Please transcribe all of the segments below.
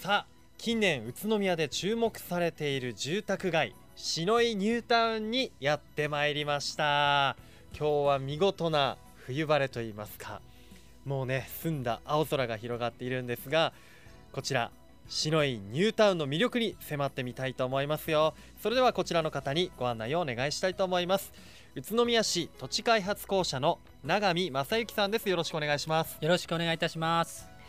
さあ近年宇都宮で注目されている住宅街篠井ニュータウンにやってまいりました。今日は見事な冬晴れといいますかもうね澄んだ青空が広がっているんですがこちら篠井ニュータウンの魅力に迫ってみたいと思いますよ。それではこちらの方にご案内をお願いしたいと思います。宇都宮市土地開発公社の永見正幸さんです。よろしくお願いします。よろしくお願いいたします。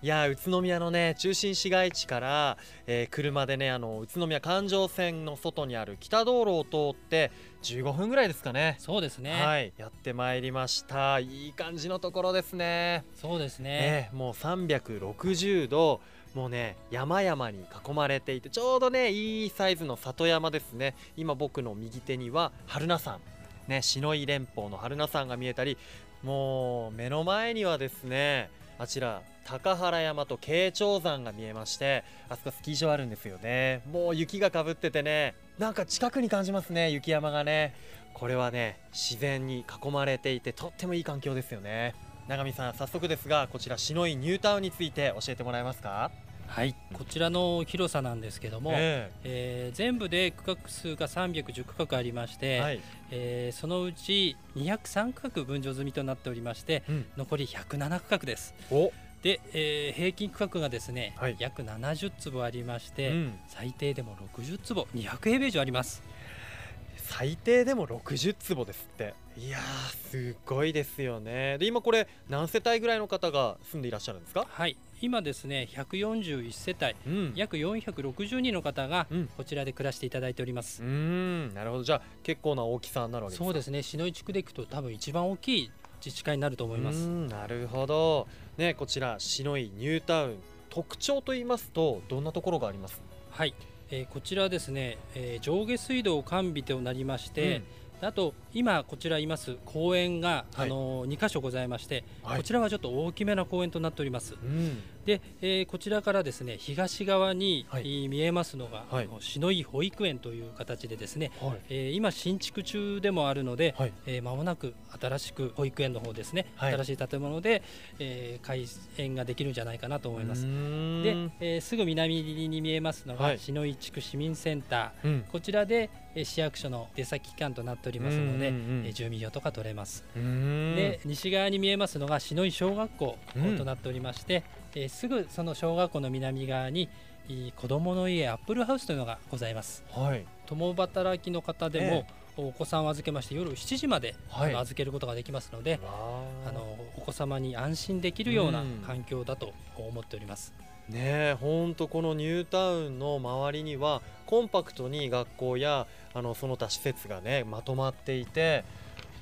いや宇都宮のね中心市街地から、えー車でねあの宇都宮環状線の外にある北道路を通って15分ぐらいですかね。そうですね、はいやってまいりました。いい感じのところですね。そうですね。ねもう360度もうね山々に囲まれていてちょうどねいいサイズの里山ですね。今僕の右手には榛名山。ね篠井連峰の榛名山が見えたりもう目の前にはですねあちら高原山と慶長山が見えましてあそこスキー場あるんですよね。もう雪がかぶっててねなんか近くに感じますね雪山がね。これはね自然に囲まれていてとってもいい環境ですよね。永見さん早速ですがこちら篠井ニュータウンについて教えてもらえますか？はいこちらの広さなんですけども、ええ。ー全部で区画数が310区画ありまして、えはい、えーそのうち203区画分譲済みとなっておりましてうん、残り107区画です。お、で、えー平均区画がですね、はい。約70坪ありまして、うん、最低でも60坪200平米以上あります。最低でも60坪ですって。いやーすごいですよね。で今これ何世帯ぐらいの方が住んでいらっしゃるんですか？はい。今ですね141世帯うん。約460人の方がうん。こちらで暮らしていただいております。うー、んなるほど。じゃあ結構な大きさになるわけですか？そうですね。篠井地区でいくと多分一番大きい自治会になると思います。なるほど。ねこちら篠井ニュータウン特徴と言いますとどんなところがあります？はい、えーこちらはですね、えー上下水道完備となりまして、あと今こちらいます公園が、はい。あの2箇所ございまして、はい。こちらはちょっと大きめな公園となっております。うん。で、えーこちらからですね東側に、はい。えー見えますのが、はい。篠井保育園という形でですね、はい。えー今新築中でもあるので、はい。えー間もなく新しく保育園の方ですね、はい。新しい建物で、えー開園ができるんじゃないかなと思います。でん、えーすぐ南に見えますのが、はい。篠井地区市民センター。うん。こちらで、えー市役所の出先機関となっておりますので、うんうんうんえー住民票とか取れます。で西側に見えますのが篠井小学校うんとなっておりまして、えーすぐその小学校の南側に子どもの家アップルハウスというのがございます。はい。共働きの方でも、お子さんを預けまして夜7時まで、はい。預けることができますのであのお子様に安心できるようなうん。環境だと思っております、ねえほんとこのニュータウンの周りにはコンパクトに学校やあのその他施設がねまとまっていて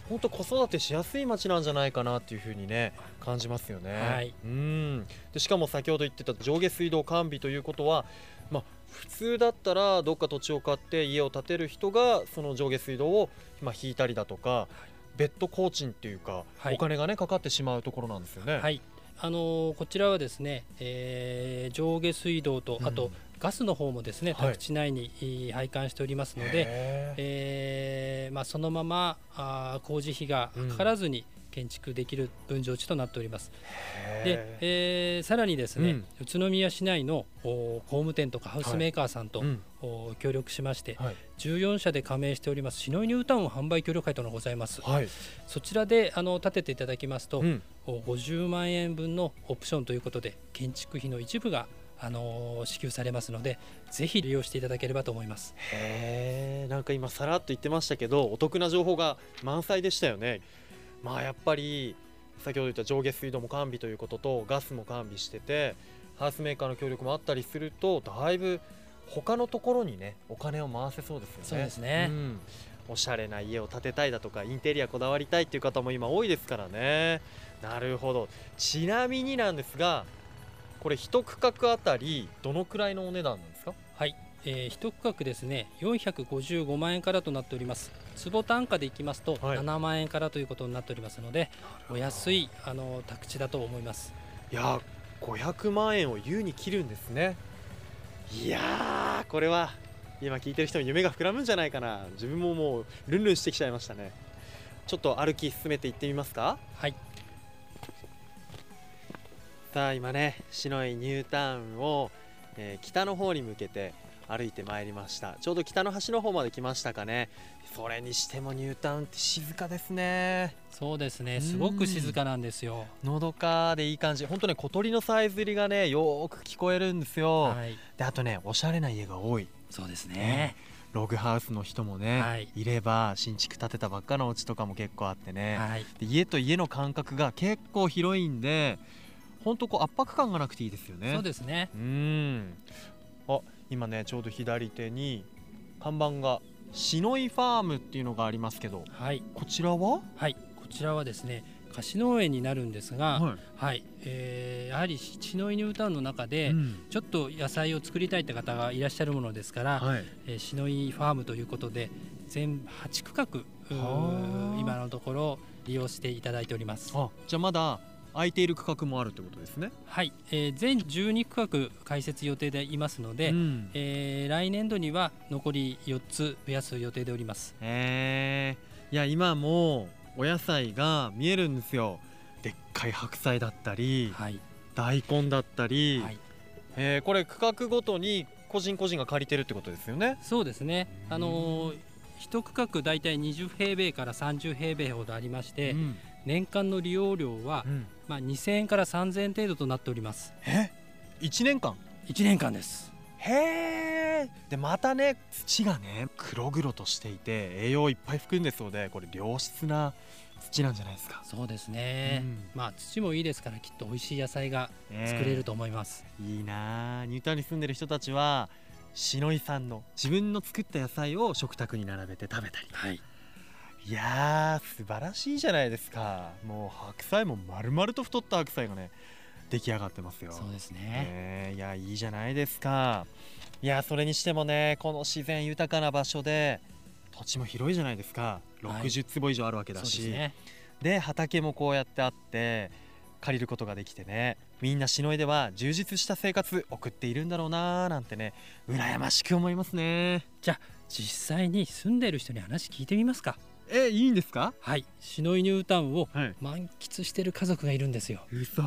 本当子育てしやすい街なんじゃないかなっていうふうにね感じますよね。はい。うん。でしかも先ほど言ってた上下水道完備ということは、まあ、普通だったらどっか土地を買って家を建てる人がその上下水道を、まあ、引いたりだとか別途工賃っていうか、はい。お金がねかかってしまうところなんですよね。はいあのーこちらはですね、えー上下水道とあとうんガスの方もですね、はい。宅地内にえー配管しておりますので、えーまあ、そのままあー工事費がかからずに建築できる分譲地となっております。でへ、えーさらにですね、うん。宇都宮市内のお工務店とかハウスメーカーさんと、ーうん。お協力しまして、はい。14社で加盟しております篠井ニュータウン販売協力会というのがございます。はい。そちらであの建てていただきますと、うん。お50万円分のオプションということで建築費の一部があの支給されますのでぜひ利用していただければと思います。へえなんか今さらっと言ってましたけどお得な情報が満載でしたよねまあやっぱり先ほど言った上下水道も完備ということとガスも完備しててハウスメーカーの協力もあったりするとだいぶ他のところにねお金を回せそうですよね。そうですね。ん。おしゃれな家を建てたいだとかインテリアこだわりたいっていう方も今多いですからね。なるほど。ちなみになんですがこれ一区画あたりどのくらいのお値段なんですか？はい、えー、一区画ですね455万円からとなっております。坪単価でいきますとはい。7万円からということになっておりますので、お安いあの宅地だと思います。いやー500万円を優に切るんですね。いやーこれは今聞いてる人も夢が膨らむんじゃないかな。自分ももうルンルンしてきちゃいましたね。ちょっと歩き進めていってみますか。はい。さあ今ね篠井ニュータウンをえー北の方に向けて歩いてまいりました。ちょうど北の端の方まで来ましたかね。それにしてもニュータウンって静かですね。そうですね。すごく静かなんですよ。のどかでいい感じ。本当ね小鳥のさえずりがねよーく聞こえるんですよ、はい。であとねおしゃれな家が多い。そうですね。ね。ログハウスの人もね、はい。い、れば新築建てたばっかのお家とかも結構あってね、はい。で家と家の間隔が結構広いんで本当こう圧迫感がなくていいですよね。そうですね。うーん。あ今ねちょうど左手に看板がシノイファームっていうのがありますけどはい。こちらは？はい。こちらはですね貸し農園になるんですがはい。はい、えーやはり血のイニュータウンの中で、うん。ちょっと野菜を作りたいって方がいらっしゃるものですから、はい。えファームということで全8区画今のところ利用していただいております。あじゃあまだ空いている区画もあるってことですね。はい、えー全12区画開設予定でいますので、うん。えー来年度には残り4つ増やす予定でおります。えー、いや今もお野菜が見えるんですよ。でっかい白菜だったりはい、大根だったり、はい、えー。これ区画ごとに個人個人が借りてるってことですよね。そうですね。うん。あのー一区画大体20平米から30平米ほどありまして、うん。年間の利用料は、うんまあ、2000円から3000円程度となっております。え？1年間？1年間です。へえでまたね土がね黒々としていて栄養いっぱい含んでそうでこれ良質な土なんじゃないですか、そうですね、うん。まあ土もいいですからきっと美味しい野菜がね作れると思います、いいな。あニュータウンに住んでる人たちは篠井さんの自分の作った野菜を食卓に並べて食べたり。はいいやー素晴らしいじゃないですか。もう白菜も丸々と太った白菜がね出来上がってますよ。そうですね。いやいいじゃないですか。いやそれにしてもねこの自然豊かな場所で土地も広いじゃないですか。はい。60坪以上あるわけだし、ですね。で畑もこうやってあって借りることができてねみんな篠井では充実した生活送っているんだろうなーなんてね羨ましく思いますね。実際に住んでる人に話聞いてみますかえいいんですか？はい。シノイニュータウンをはい。満喫してる家族がいるんですよ。嘘。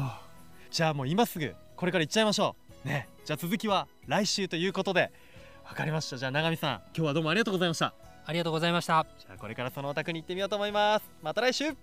じゃあもう今すぐこれから行っちゃいましょう。ね。じゃあ続きは来週ということで。わかりました。じゃあ永見さん今日はどうもありがとうございました。ありがとうございました。じゃあこれからそのお宅に行ってみようと思います。また来週